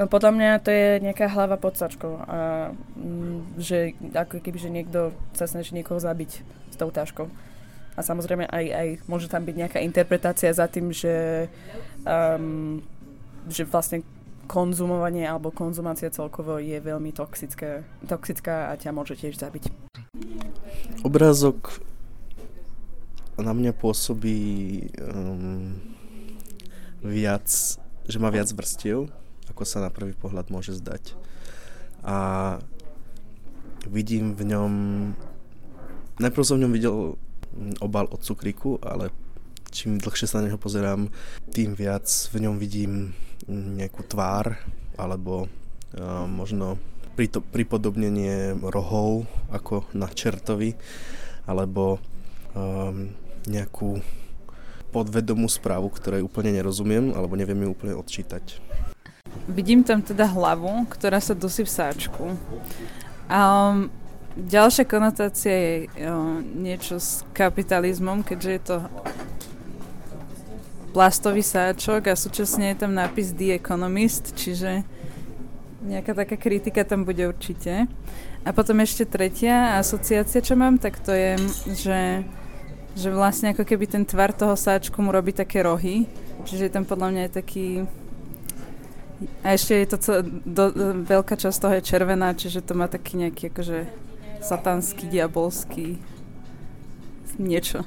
No podľa mňa to je nejaká hlava pod sačkou. A, mm, že ako keby, že niekto sa snaží niekoho zabiť s tou taškou. A samozrejme aj, aj môže tam byť nejaká interpretácia za tým, že, um, že vlastne konzumovanie alebo konzumácia celkovo je veľmi toxické, toxická a ťa môže tiež zabiť. Obrázok na mňa pôsobí um, viac, že má viac vrstiev, ako sa na prvý pohľad môže zdať. A vidím v ňom, najprv som v ňom videl obal od cukríku, ale čím dlhšie sa na neho pozerám, tým viac v ňom vidím nejakú tvár alebo uh, možno pripodobnenie rohov ako na čertovi alebo um, nejakú podvedomú správu, ktorej úplne nerozumiem alebo neviem ju úplne odčítať. Vidím tam teda hlavu, ktorá sa dusí v sáčku. Um, ďalšia konotácia je um, niečo s kapitalizmom, keďže je to plastový sáčok a súčasne je tam nápis The Economist, čiže nejaká taká kritika tam bude určite. A potom ešte tretia asociácia, čo mám, tak to je, že že vlastne ako keby ten tvar toho sáčku mu robí také rohy, čiže je tam podľa mňa aj taký a ešte je to celé, do, do, veľká časť toho je červená, čiže to má taký nejaký akože satanský, diabolský niečo.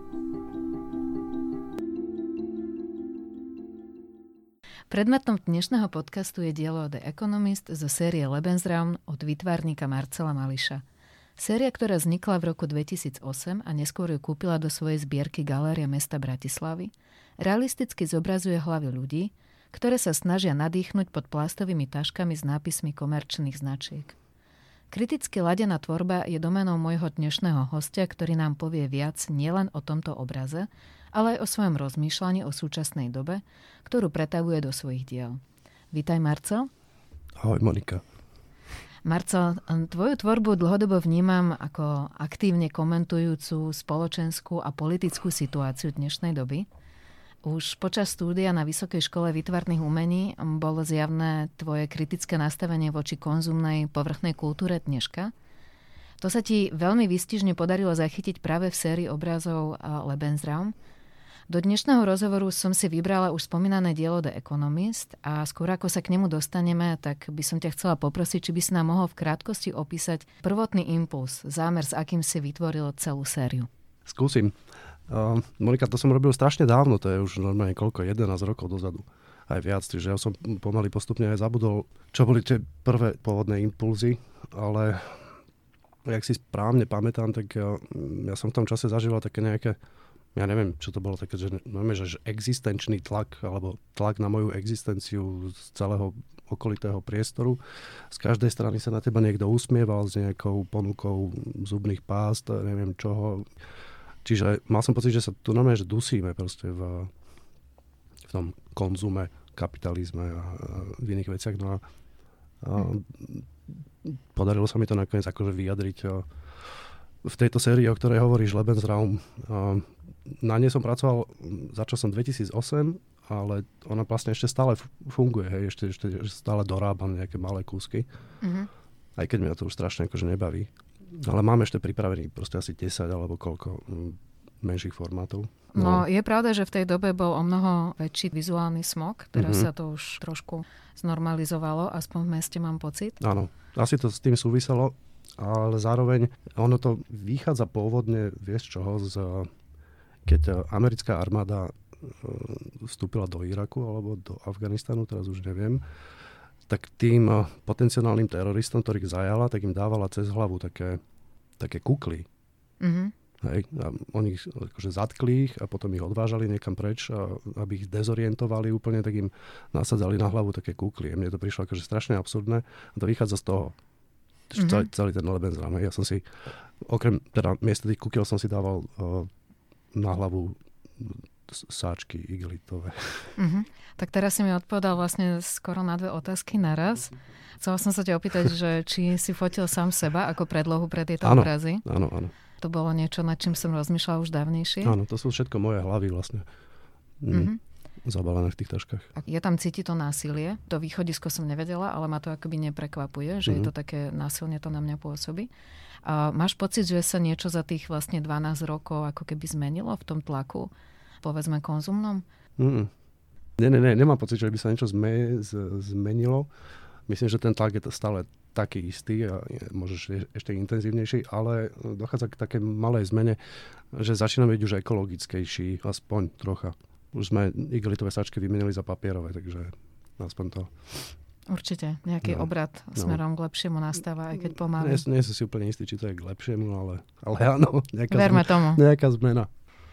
Predmetom dnešného podcastu je dielo The Economist zo série Lebensraum od výtvarníka Marcela Mališa. Séria, ktorá vznikla v roku 2008 a neskôr ju kúpila do svojej zbierky Galéria mesta Bratislavy, realisticky zobrazuje hlavy ľudí, ktoré sa snažia nadýchnuť pod plastovými taškami s nápismi komerčných značiek. Kriticky ladená tvorba je domenou môjho dnešného hostia, ktorý nám povie viac nielen o tomto obraze, ale aj o svojom rozmýšľaní o súčasnej dobe, ktorú pretavuje do svojich diel. Vítaj, Marcel. Ahoj, Monika. Marcel, tvoju tvorbu dlhodobo vnímam ako aktívne komentujúcu spoločenskú a politickú situáciu dnešnej doby. Už počas štúdia na Vysokej škole výtvarných umení bolo zjavné tvoje kritické nastavenie voči konzumnej povrchnej kultúre dneška. To sa ti veľmi výstižne podarilo zachytiť práve v sérii obrazov Lebensraum, do dnešného rozhovoru som si vybrala už spomínané dielo The Economist a skôr ako sa k nemu dostaneme, tak by som ťa chcela poprosiť, či by si nám mohol v krátkosti opísať prvotný impuls, zámer, s akým si vytvoril celú sériu. Skúsim. Uh, Monika, to som robil strašne dávno, to je už normálne koľko, 11 rokov dozadu aj viac, čiže ja som pomaly postupne aj zabudol, čo boli tie prvé pôvodné impulzy, ale jak si správne pamätám, tak ja, ja som v tom čase zažíval také nejaké ja neviem, čo to bolo také, že, máme, že existenčný tlak alebo tlak na moju existenciu z celého okolitého priestoru. Z každej strany sa na teba niekto usmieval s nejakou ponukou zubných pást, neviem čoho. Čiže mal som pocit, že sa tu normálne, že dusíme proste v, v tom konzume, kapitalizme a, a v iných veciach. No a, a podarilo sa mi to nakoniec akože vyjadriť v tejto sérii, o ktorej hovoríš, Lebensraum. Na nej som pracoval, začal som 2008, ale ona vlastne ešte stále funguje, hej, ešte, ešte, stále dorábam nejaké malé kúsky. Mm-hmm. Aj keď mňa to už strašne akože nebaví. Ale máme ešte pripravený proste asi 10 alebo koľko menších formátov. No. no je pravda, že v tej dobe bol o mnoho väčší vizuálny smog, teraz mm-hmm. sa to už trošku znormalizovalo, aspoň v meste mám pocit. Áno, asi to s tým súviselo, ale zároveň ono to vychádza pôvodne, vieš čoho, z keď americká armáda e, vstúpila do Iraku alebo do Afganistanu, teraz už neviem, tak tým e, potenciálnym teroristom, ktorých zajala, tak im dávala cez hlavu také, také kukly. Mm-hmm. Hej, a oni ich akože zatkli ich a potom ich odvážali niekam preč, a, aby ich dezorientovali úplne, tak im nasadzali na hlavu také kúkly. A mne to prišlo akože strašne absurdné a to vychádza z toho. Mm-hmm. Celý, celý ten Lebensraum. Ja som si, okrem, teda miesto tých kúkiel som si dával uh, na hlavu sáčky igelitové. Mm-hmm. Tak teraz si mi odpovedal vlastne skoro na dve otázky naraz. Chcela som sa ťa opýtať, že či si fotil sám seba ako predlohu pre tieto áno, obrazy. Áno, áno. To bolo niečo, nad čím som rozmýšľala už dávnejšie. Áno, to sú všetko moje hlavy vlastne. Mm. Mm-hmm. Zabalené v tých taškách. Je tam cíti to násilie. To východisko som nevedela, ale ma to akoby neprekvapuje, že mm-hmm. je to také násilne to na mňa pôsobí. A máš pocit, že sa niečo za tých vlastne 12 rokov ako keby zmenilo v tom tlaku, povedzme konzumnom? Mm. Nie, nie, nie, nemám pocit, že by sa niečo zme, z, zmenilo. Myslím, že ten tlak je to stále taký istý a môžeš ešte intenzívnejší, ale dochádza k také malej zmene, že začína byť už ekologickejší, aspoň trocha. Už sme igelitové sačky vymenili za papierové, takže aspoň to. Určite, nejaký no, obrad no. smerom k lepšiemu nastáva, aj keď pomaly. Nie, nie som si úplne istý, či to je k lepšiemu, ale, ale áno, nejaká, Verme zmena, tomu. nejaká zmena.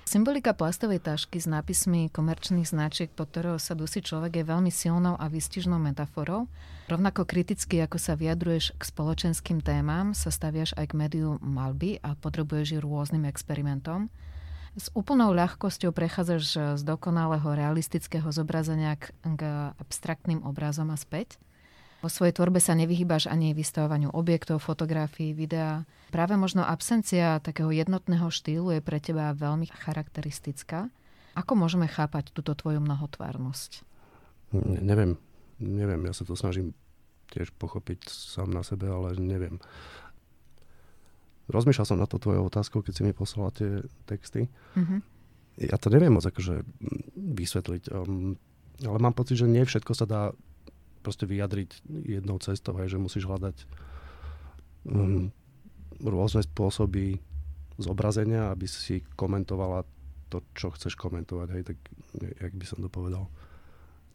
Symbolika plastovej tašky s nápismi komerčných značiek, pod ktorého sa dusí človek, je veľmi silnou a výstižnou metaforou. Rovnako kriticky, ako sa vyjadruješ k spoločenským témam, sa staviaš aj k médiu malby a podrobuješ ju rôznym experimentom. S úplnou ľahkosťou prechádzaš z dokonalého realistického zobrazenia k, k abstraktným obrazom a späť. Vo svojej tvorbe sa nevyhýbaš ani vystavovaniu objektov, fotografií, videa. Práve možno absencia takého jednotného štýlu je pre teba veľmi charakteristická. Ako môžeme chápať túto tvoju mnohotvárnosť? Ne, neviem. Neviem, ja sa to snažím tiež pochopiť sám na sebe, ale neviem. Rozmýšľal som na to tvojou otázkou, keď si mi poslala tie texty. Mm-hmm. Ja to neviem moc akože vysvetliť, um, ale mám pocit, že nie všetko sa dá proste vyjadriť jednou cestou, aj, že musíš hľadať um, rôzne spôsoby zobrazenia, aby si komentovala to, čo chceš komentovať, hej, tak jak by som to povedal.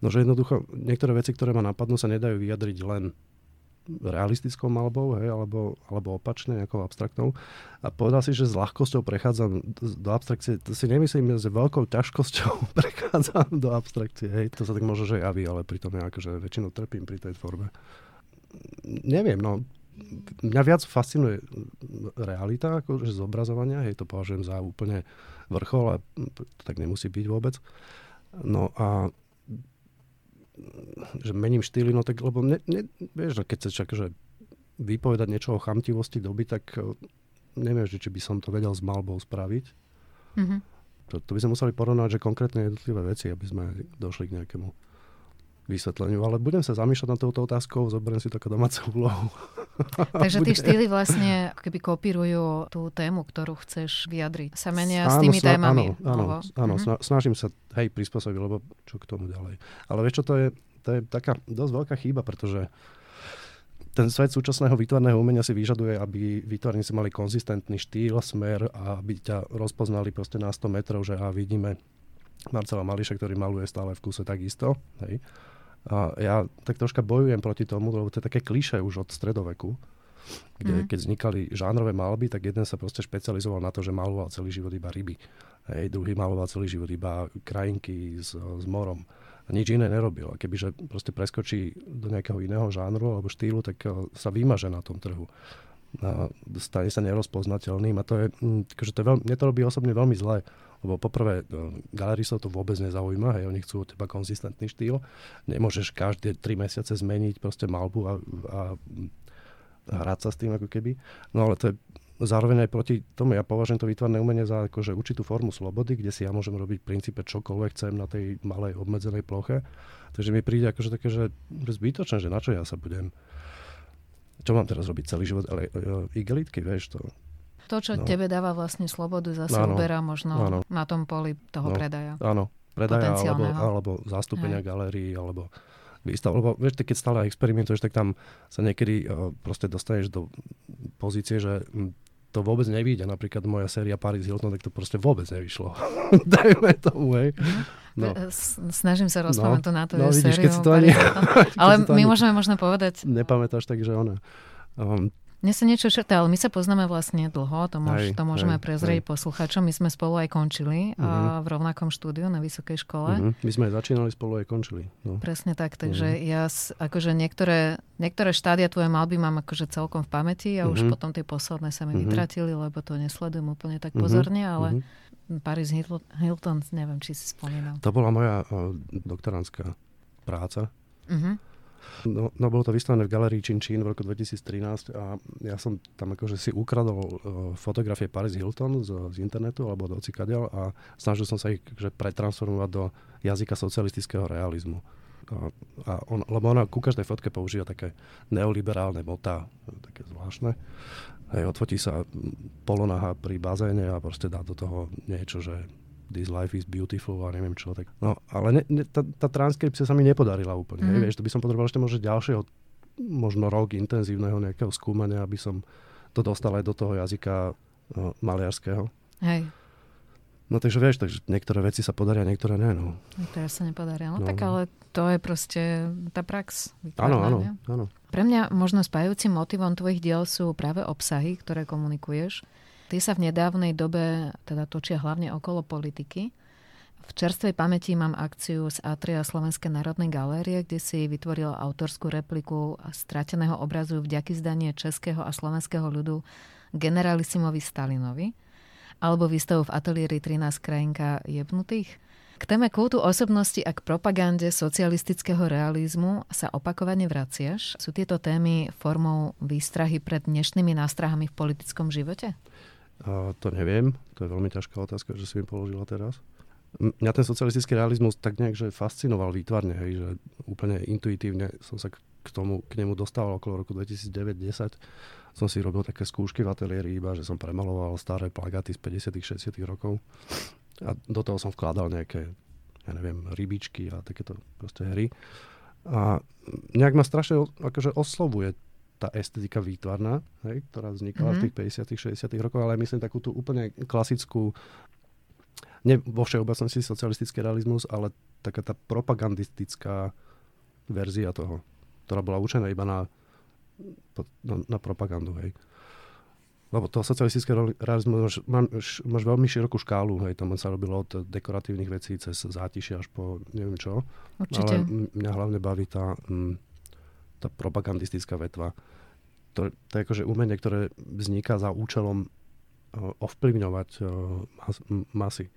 No, že jednoducho niektoré veci, ktoré ma napadnú, sa nedajú vyjadriť len realistickou malbou, hej, alebo, alebo opačne, nejakou abstraktnou. A povedal si, že s ľahkosťou prechádzam do abstrakcie. To si nemyslím, že s veľkou ťažkosťou prechádzam do abstrakcie. Hej. To sa tak možno, že javí, ale pritom ja akože väčšinou trpím pri tej tvorbe. Neviem, no. Mňa viac fascinuje realita, akože zobrazovania. Hej, to považujem za úplne vrchol a to tak nemusí byť vôbec. No a že mením štýly, no tak, lebo ne, ne, vieš, keď chceš akože vypovedať niečo o chamtivosti doby, tak e, neviem, že či by som to vedel s malbou spraviť. Mm-hmm. To, to by sme museli porovnať, že konkrétne jednotlivé veci, aby sme došli k nejakému vysvetleniu. Ale budem sa zamýšľať nad touto otázkou, zoberiem si takú domácu úlohu. Takže tie štýly vlastne keby kopírujú tú tému, ktorú chceš vyjadriť. Sa menia áno, s tými sna- témami. Áno, áno, áno uh-huh. snažím sa hej, prispôsobiť, lebo čo k tomu ďalej. Ale vieš čo, to je, to je taká dosť veľká chyba, pretože ten svet súčasného výtvarného umenia si vyžaduje, aby výtvarníci mali konzistentný štýl, smer a aby ťa rozpoznali proste na 100 metrov, že a vidíme Marcela Mališa, ktorý maluje stále v kuse takisto. Hej. A ja tak troška bojujem proti tomu, lebo to je také kliše už od stredoveku, kde mm. keď vznikali žánrové malby, tak jeden sa proste špecializoval na to, že maloval celý život iba ryby. Hej, druhý maloval celý život iba krajinky s, s morom. A nič iné nerobil. A kebyže proste preskočí do nejakého iného žánru alebo štýlu, tak eh, sa vymaže na tom trhu. A stane sa nerozpoznateľným a to je, hm, akože to je veľmi, mne to robí osobne veľmi zle. Lebo poprvé, no, galeristov to vôbec nezaujíma, hej, oni chcú od teba konzistentný štýl. Nemôžeš každé tri mesiace zmeniť proste malbu a, a hrať sa s tým ako keby. No ale to je zároveň aj proti tomu, ja považujem to výtvarné umenie za akože určitú formu slobody, kde si ja môžem robiť v princípe čokoľvek chcem na tej malej obmedzenej ploche. Takže mi príde akože také, že zbytočné, že na čo ja sa budem čo mám teraz robiť celý život, ale uh, igelitky, vieš to. To, čo no. tebe dáva vlastne slobodu, zase no, uberá možno no. na tom poli toho no. predaja. Áno, predaja alebo, alebo zastúpenia Hej. galérií, alebo výstav. Lebo vieš, keď stále experimentuješ, tak tam sa niekedy uh, proste dostaneš do pozície, že hm, to vôbec nevíde. Napríklad moja séria Paris Hilton, tak to proste vôbec nevyšlo. Dajme tomu, hej. Mhm. No. Snažím sa rozpamätať no. na to, no, vidíš, keď si to ani, Ale my môžeme možno povedať... Nepamätáš, takže ona. Um, Mne sa niečo črta, ale my sa poznáme vlastne dlho, to, môž, Hej, to môžeme prezrieť hej. poslucháčom. My sme spolu aj končili Mhm. uh, v rovnakom štúdiu na vysokej škole. Mhm. My sme aj začínali spolu aj končili. No. Presne tak, takže Mhm. ja akože niektoré, niektoré štádia tvoje malby mám akože celkom v pamäti a už Mhm. potom tie posledné sa mi Mhm. vytratili, lebo to nesledujem úplne tak Mhm, pozorne, ale Mhm. Paris Hilton, neviem, či si spomínal. To bola moja uh, doktorantská práca. Mhm. No, no bolo to vystavené v galerii Chin v roku 2013 a ja som tam akože si ukradol uh, fotografie Paris Hilton z, z internetu alebo do cikadiel a snažil som sa ich že pretransformovať do jazyka socialistického realizmu. A, a on, lebo ona ku každej fotke používa také neoliberálne motá, také zvláštne. Hej, odfotí sa polonaha pri bazéne a proste dá do toho niečo, že this life is beautiful a neviem čo. Tak. No, ale ne, ne, tá, tá transkripcia sa mi nepodarila úplne. Mm. Hej, Mhm. vieš, to by som potreboval ešte možno ďalšieho, možno rok intenzívneho nejakého skúmania, aby som to dostal aj do toho jazyka no, maliarského. Hej, No takže vieš, takže niektoré veci sa podaria, niektoré nie. No. niektoré sa nepodaria. No, No. tak ale to je proste tá prax. Áno, áno, áno. Pre mňa možno spajúcim motivom tvojich diel sú práve obsahy, ktoré komunikuješ. Tie sa v nedávnej dobe teda točia hlavne okolo politiky. V čerstvej pamäti mám akciu z Atria Slovenskej národnej galérie, kde si vytvoril autorskú repliku strateného obrazu vďaky zdanie českého a slovenského ľudu generalisimovi Stalinovi alebo výstavu v ateliéri 13 krajinka jebnutých. K téme kultu osobnosti a k propagande socialistického realizmu sa opakovane vraciaš. Sú tieto témy formou výstrahy pred dnešnými nástrahami v politickom živote? A to neviem, to je veľmi ťažká otázka, že si mi položila teraz. Mňa ten socialistický realizmus tak nejak že fascinoval výtvarne, hej, že úplne intuitívne som sa k tomu, k nemu dostával okolo roku 2009-10. Som si robil také skúšky v ateliéri iba, že som premaloval staré plagáty z 50 60 rokov a do toho som vkladal nejaké, ja neviem, rybičky a takéto proste hry. A nejak ma strašne akože oslovuje tá estetika výtvarná, hej, ktorá vznikala Mhm. v tých 50 60 rokoch, ale myslím takú tú úplne klasickú ne vo všeobecnosti socialistický realizmus, ale taká tá propagandistická verzia toho, ktorá bola učená iba na, na, na propagandu, hej. Lebo to socialistické reali- realizmus máš, máš, máš veľmi širokú škálu, hej, tam sa robilo od dekoratívnych vecí cez zátišie až po neviem čo. Určite. Ale m- mňa hlavne baví tá, mm, tá propagandistická vetva. To, to je akože umenie, ktoré vzniká za účelom o, ovplyvňovať o, mas, m- masy.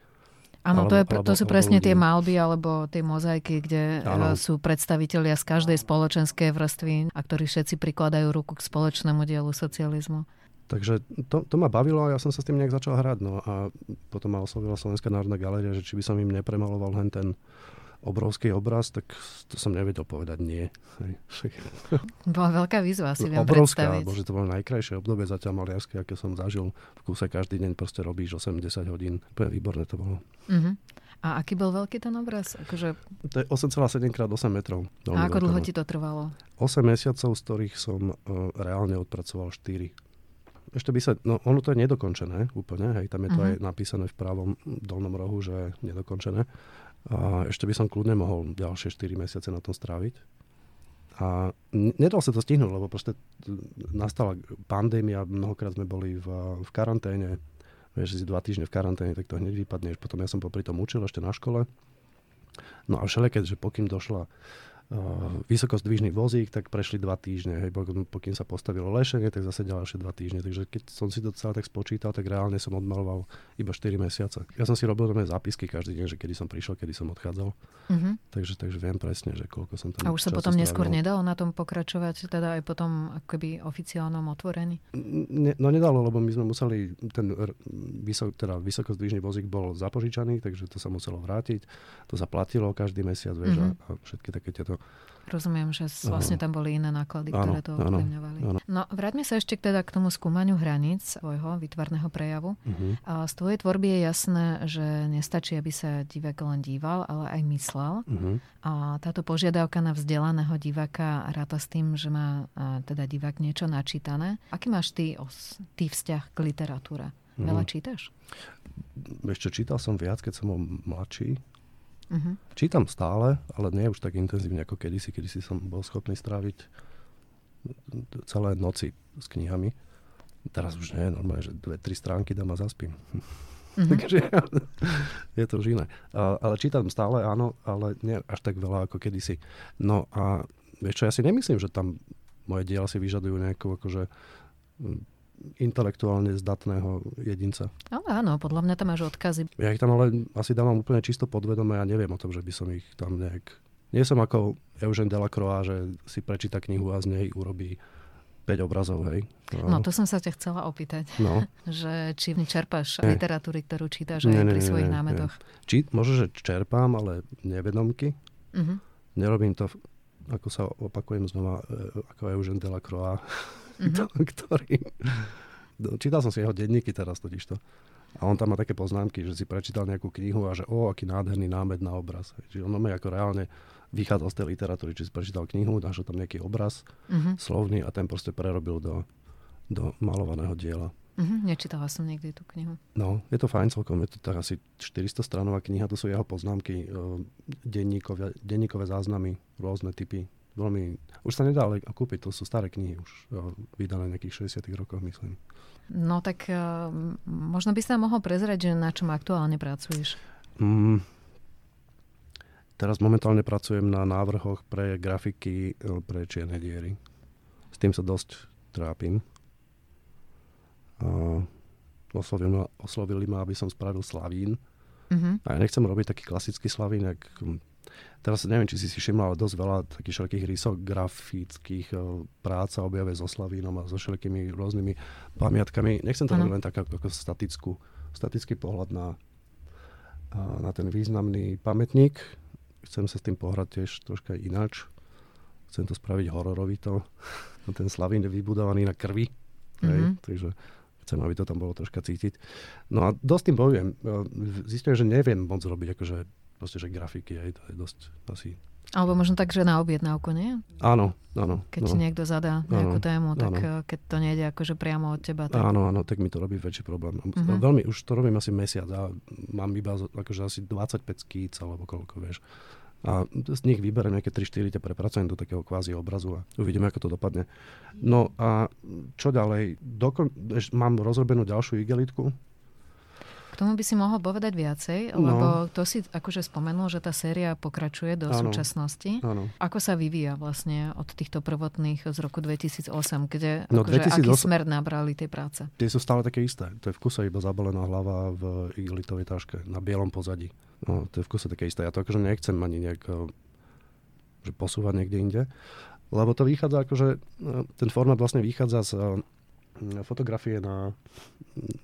Áno, to, je, alebo- to sú alebo presne ľudí. tie malby alebo tie mozaiky, kde Áno. eh, sú predstavitelia z každej spoločenskej vrstvy a ktorí všetci prikladajú ruku k spoločnému dielu socializmu. Takže to, to ma bavilo a ja som sa s tým nejak začal hrať. No a potom ma oslovila Slovenská národná galéria, že či by som im nepremaloval len ten obrovský obraz, tak to som nevedel povedať nie. Hej. Bola veľká výzva, si viem Obrovská, predstaviť. bože, to bolo najkrajšie obdobie zatiaľ maliarské, aké som zažil. V kúse každý deň proste robíš 80 hodín. Úplne výborné to bolo. Uh-huh. A aký bol veľký ten obraz? Akože, To je 8,7 x 8 metrov. A ako dlho ti to trvalo? 8 mesiacov, z ktorých som uh, reálne odpracoval 4. Ešte by sa, no ono to je nedokončené úplne, hej, tam je to Mhm. aj napísané v pravom dolnom rohu, že je nedokončené. A ešte by som kľudne mohol ďalšie 4 mesiace na tom stráviť. A nedal sa to stihnúť, lebo proste nastala pandémia, mnohokrát sme boli v, v karanténe, vieš, si dva týždne v karanténe, tak to hneď vypadneš. Potom ja som popri tom učil ešte na škole. No a všelijaké, že pokým došla vysokozdvižný vozík, tak prešli dva týždne. Hej, pokým, sa postavilo lešenie, tak zase ďalšie dva týždne. Takže keď som si to celé tak spočítal, tak reálne som odmaloval iba 4 mesiace. Ja som si robil nové zápisky každý deň, že kedy som prišiel, kedy som odchádzal. Uh-huh. Takže, takže viem presne, že koľko som tam A už sa potom neskôr strávil. nedalo na tom pokračovať, teda aj potom akoby oficiálnom otvorení? Ne, no nedalo, lebo my sme museli, ten vysok, teda vysokozdvižný vozík bol zapožičaný, takže to sa muselo vrátiť. To sa platilo každý mesiac, vieš, Mhm. a, a všetky také tieto Rozumiem, že vlastne tam boli iné náklady, Áno, ktoré to ovplyvňovali. No, vráťme sa ešte teda k tomu skúmaniu hraníc svojho výtvarného prejavu. uh-huh. A z tvojej tvorby je jasné, že nestačí, aby sa divák len díval, ale aj myslel. Uh-huh. A táto požiadavka na vzdelaného diváka ráta s tým, že má teda divák niečo načítané. Aký máš ty, os, ty vzťah k literatúre? Veľa Mhm. čítaš? Ešte čítal som viac, keď som bol mladší. Uh-huh. Čítam stále, ale nie už tak intenzívne ako kedysi. Kedysi som bol schopný stráviť celé noci s knihami. Teraz už nie, normálne, že dve, tri stránky dám a zaspím. Mm-hmm. Takže je to už iné. Ale čítam stále, áno, ale nie až tak veľa ako kedysi. No a vieš čo, ja si nemyslím, že tam moje diela si vyžadujú nejakú akože intelektuálne zdatného jedinca. Ale áno, podľa mňa tam máš odkazy. Ja ich tam ale asi dávam úplne čisto podvedome a neviem o tom, že by som ich tam nejak... Nie som ako Eugene Delacroix, že si prečíta knihu a z nej urobí 5 obrazov, hej. No, no to som sa ťa chcela opýtať. No. že či čerpáš nie. literatúry, ktorú čítaš nie, aj pri nie, svojich nie, námetoch. Nie. Či, možno, že čerpám, ale nevedomky. Uh-huh. Nerobím to, ako sa opakujem znova, e, ako Eugene Delacroix mm-hmm. ktorý... Čítal som si jeho denníky teraz totižto. A on tam má také poznámky, že si prečítal nejakú knihu a že o, aký nádherný námed na obraz. Čiže on má ako reálne vychádzal z tej literatúry, či si prečítal knihu, našiel tam nejaký obraz mm-hmm. slovný a ten proste prerobil do, do malovaného diela. Mm-hmm, nečítala som niekdy tú knihu. No, je to fajn celkom, je to tak asi 400 stranová kniha, to sú jeho poznámky, denníkové, denníkové záznamy, rôzne typy veľmi... Už sa nedá ale kúpiť, to sú staré knihy, už vydané nejakých 60 rokoch, myslím. No tak uh, možno by sa mohol prezrieť, že na čom aktuálne pracuješ? Mm, teraz momentálne pracujem na návrhoch pre grafiky e, pre čierne diery. S tým sa dosť trápim. Uh, oslovili, ma, oslovili ma, aby som spravil Slavín. Uh-huh. A ja nechcem robiť taký klasický Slavín, jak Teraz neviem, či si si všimla, ale dosť veľa takých všetkých rysografických uh, prác sa objavuje so Slavínom a so všetkými rôznymi pamiatkami. Nechcem to robiť len tak ako, statickú, statický pohľad na, uh, na ten významný pamätník. Chcem sa s tým pohrať tiež troška ináč. Chcem to spraviť hororovito. ten Slavín je vybudovaný na krvi. Mm-hmm. Hej, mhm. takže chcem, aby to tam bolo troška cítiť. No a dosť tým bojujem. Zistím, že neviem moc robiť akože proste, že grafiky, aj to je dosť asi... Alebo možno tak, že na objednávku, nie? Áno, áno. Keď no. ti niekto zadá nejakú áno, tému, tak áno. Eh, keď to nejde akože priamo od teba. Tak... Áno, áno, tak mi to robí väčší problém. Uh-huh. Veľmi, už to robím asi mesiac a mám iba akože asi 25 skýc alebo koľko, vieš. A z nich vyberiem nejaké 3-4, prepracujem do takého kvázi obrazu a uvidíme, ako to dopadne. No a čo ďalej? Dokon- mám rozrobenú ďalšiu igelitku, k tomu by si mohol povedať viacej, no. lebo to si akože spomenul, že tá séria pokračuje do ano. súčasnosti. Ano. Ako sa vyvíja vlastne od týchto prvotných z roku 2008, kde no, akože 2008... aký smer nabrali tie práce? Tie sú stále také isté. To je v kuse iba zabalená hlava v igelitovej taške na bielom pozadí. No, to je v kuse také isté. Ja to akože nechcem ani nejak eh, že posúvať niekde inde. Lebo to vychádza akože, eh, ten formát vlastne vychádza z eh, fotografie na,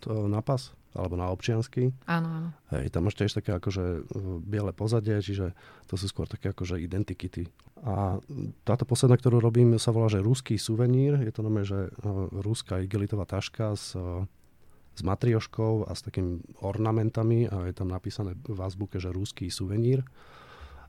to, na pas alebo na občiansky. Áno, áno. Hej, tam máš tiež také akože e, biele pozadie, čiže to sú skôr také akože identikity. A táto posledná, ktorú robím, sa volá, že ruský suvenír. Je to nové, že uh, ruská igelitová taška s, uh, s matrioškou a s takými ornamentami a je tam napísané v azbuke, že ruský suvenír.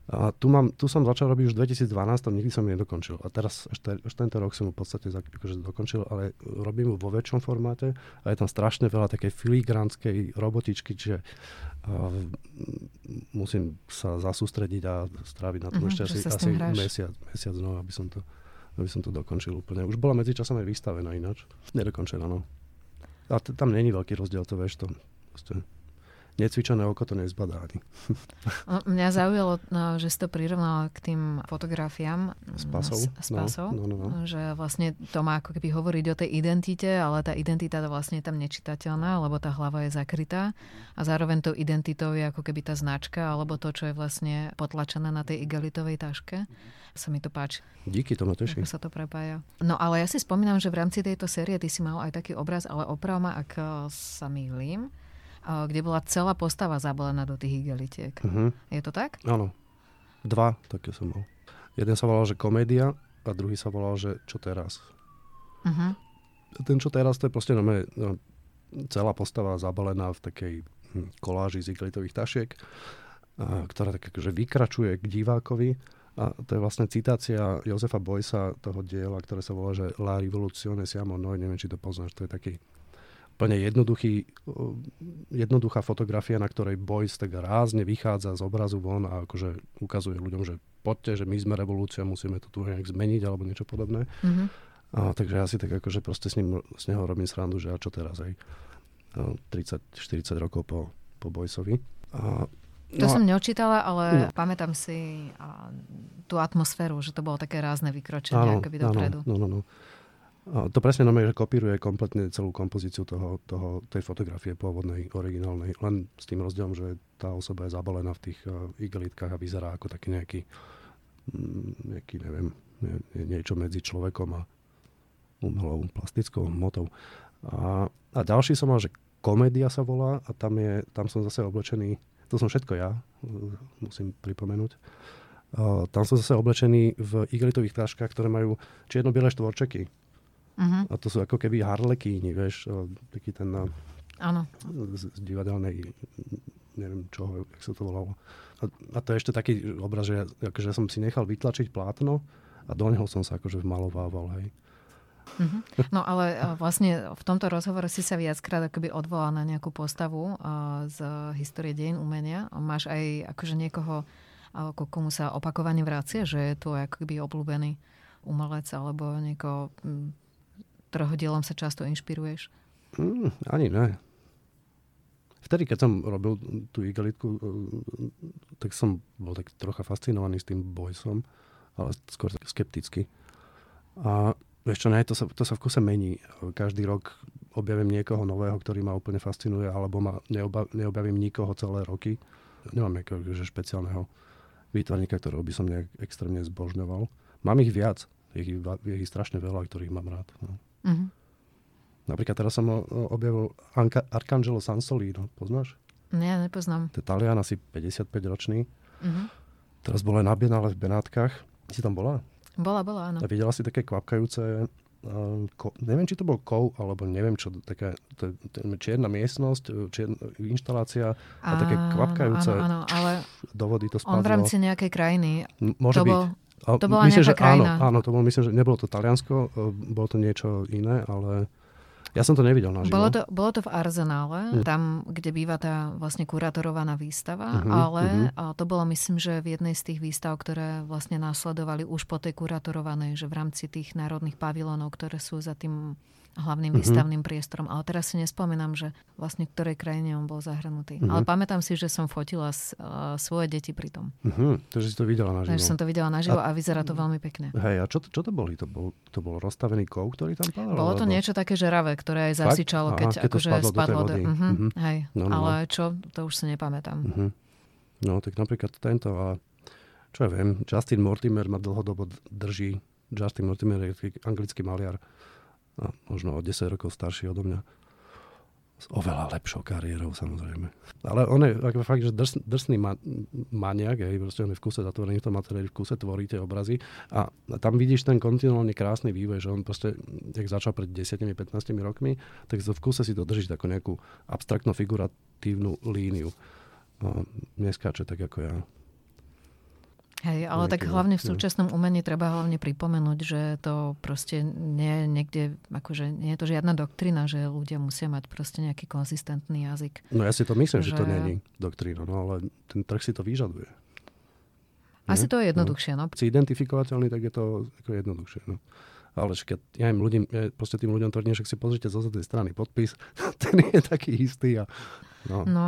A tu, mám, tu som začal robiť už v 2012, nikdy som ju nedokončil. A teraz, až tento rok som ju v podstate akože dokončil, ale robím ju vo väčšom formáte a je tam strašne veľa takej filigránskej robotičky, čiže uh, musím sa zasústrediť a stráviť na tom uh-huh, ešte asi, asi mesiac, mesiac no, aby som to aby som to dokončil úplne. Už bola medzičasom aj vystavená ináč. Nedokončená, no. A t- tam není veľký rozdiel, to vieš to. Proste necvičené oko to nezbadá ani. Mňa zaujalo, no, že si to prirovnala k tým fotografiám s pasou, s, s pasou no, no, no, no. že vlastne to má ako keby hovoriť o tej identite, ale tá identita vlastne je tam nečitateľná, lebo tá hlava je zakrytá a zároveň tou identitou je ako keby tá značka alebo to, čo je vlastne potlačené na tej igelitovej taške. Sa mi to páči. Díky, to ma teší. Ako sa to prepája. No ale ja si spomínam, že v rámci tejto série ty si mal aj taký obraz, ale oprav ma, ak sa mýlim kde bola celá postava zabalená do tých igelitiek. Uh-huh. Je to tak? Áno. Dva také som mal. Jeden sa volal, že komédia a druhý sa volal, že čo teraz. Uh-huh. Ten čo teraz, to je proste no, celá postava zabalená v takej hm, koláži z igelitových tašiek, a, ktorá tak akože vykračuje k divákovi. A to je vlastne citácia Josefa Boysa, toho diela, ktoré sa volá, že La rivoluzione siamo noi, neviem, či to poznáš, to je taký úplne jednoduchý, jednoduchá fotografia, na ktorej Boys tak rázne vychádza z obrazu von a akože ukazuje ľuďom, že poďte, že my sme revolúcia, musíme to tu nejak zmeniť alebo niečo podobné. Mm-hmm. A, takže ja si tak akože proste s, ním, s neho robím srandu, že a čo teraz, aj 30-40 rokov po, po Bojsovi. A, to no, som neočítala, ale no. pamätám si a, tú atmosféru, že to bolo také rázne vykročenie, akoby dopredu. No, no, no. To presne znamená, že kopíruje kompletne celú kompozíciu toho, toho, tej fotografie pôvodnej, originálnej. Len s tým rozdielom, že tá osoba je zabalená v tých uh, igelitkách a vyzerá ako taký nejaký, mm, nejaký neviem, nie, niečo medzi človekom a umelou plastickou hmotou. A, a ďalší som mal, že komédia sa volá a tam, je, tam som zase oblečený, to som všetko ja, musím pripomenúť. Uh, tam som zase oblečený v igelitových taškách, ktoré majú čierno-biele štvorčeky Uh-huh. A to sú ako keby harlekíni, vieš, taký ten Áno. Z, z divadelnej, neviem čoho, jak sa to volalo. A, a to je ešte taký obraz, že akože som si nechal vytlačiť plátno a do neho som sa akože vmalovával, hej. Uh-huh. No ale vlastne v tomto rozhovore si sa viackrát akoby odvolal na nejakú postavu z histórie dejín umenia. Máš aj akože niekoho, ako komu sa opakovane vracia, že je to akoby obľúbený umelec alebo niekoho ktorého dielom sa často inšpiruješ? Mm, ani ne. Vtedy, keď som robil tú igelitku, eh, tak som bol tak trocha fascinovaný s tým bojsom, ale skôr skepticky. A vieš čo, ne, to sa, to sa v kuse mení. Každý rok objavím niekoho nového, ktorý ma úplne fascinuje, alebo ma neoba, neobjavím nikoho celé roky. Nemám nejakého že špeciálneho výtvarníka, ktorého by som nejak extrémne zbožňoval. Mám ich viac. Je ich, je ich strašne veľa, ktorých mám rád. No. Uh-huh. Napríklad teraz som objavil Anka, Arcangelo Sansolino, poznáš? Nie, nepoznám. To je Talian, asi 55 ročný. Uh-huh. Teraz bola na Bienale v Benátkach. Si tam bola? Bola, bola, áno. A videla si také kvapkajúce Uh, ko, neviem, či to bol kov, alebo neviem čo, taká to, to, čierna miestnosť, čierna inštalácia a, a také kvapkajúce áno, áno, ale do vody to spadlo. On v rámci nejakej krajiny. M- môže to byť. Bol, a to bola myslím, že krajina. Áno, áno, to bolo, myslím, že nebolo to Taliansko, e, bolo to niečo iné, ale ja som to nevidel naživo. Bolo to, bolo to v Arzenále, mm. tam, kde býva tá vlastne kurátorovaná výstava, uh-huh, ale uh-huh. to bolo myslím, že v jednej z tých výstav, ktoré vlastne následovali už po tej kurátorovanej, že v rámci tých národných pavilónov, ktoré sú za tým hlavným mm-hmm. výstavným priestorom. Ale teraz si nespomínam, že vlastne v ktorej krajine on bol zahrnutý. Mm-hmm. Ale pamätám si, že som fotila s, uh, svoje deti pri tom. Mm-hmm. Takže si to videla naživo. Takže som to videla naživo a, a vyzerá to veľmi pekne. Hej, a čo, čo to boli? To bol, to bol rozstavený kov, ktorý tam padal? Bolo to alebo... niečo také žeravé, ktoré aj zasičalo, keď, Aha, keď akože spadlo, spadlo do, uh-huh, uh-huh. Hej, no, no, ale no. čo, to už si nepamätám. Uh-huh. No, tak napríklad tento a čo ja viem, Justin Mortimer ma dlhodobo drží. Justin Mortimer je anglický maliar možno o 10 rokov starší odo mňa. S oveľa lepšou kariérou samozrejme. Ale on je ako fakt, že drs, drsný ma, maniak, hej, proste on je v kuse zatvorený v tom materiáli, v kuse tvorí tie obrazy a, a tam vidíš ten kontinuálne krásny vývoj, že on proste, jak začal pred 10-15 rokmi, tak v kuse si to drží takú nejakú abstraktno-figuratívnu líniu. A neskáče tak ako ja. Hej, ale tak hlavne v súčasnom umení treba hlavne pripomenúť, že to proste nie je niekde, akože nie je to žiadna doktrina, že ľudia musia mať proste nejaký konzistentný jazyk. No ja si to myslím, že, že to nie je doktrína, no ale ten trh si to vyžaduje. Asi nie? to je jednoduchšie, no. Si identifikovateľný, tak je to ako jednoduchšie, no. Ale keď ja im ľudím, ja proste tým ľuďom tvrdím, že si pozrite zo zadnej strany podpis, ten je taký istý a no. No,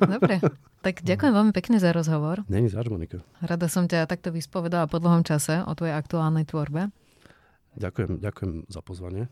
dobre. Tak ďakujem veľmi pekne za rozhovor. Není zač, Monika. Rada som ťa takto vyspovedala po dlhom čase o tvojej aktuálnej tvorbe. Ďakujem, ďakujem za pozvanie.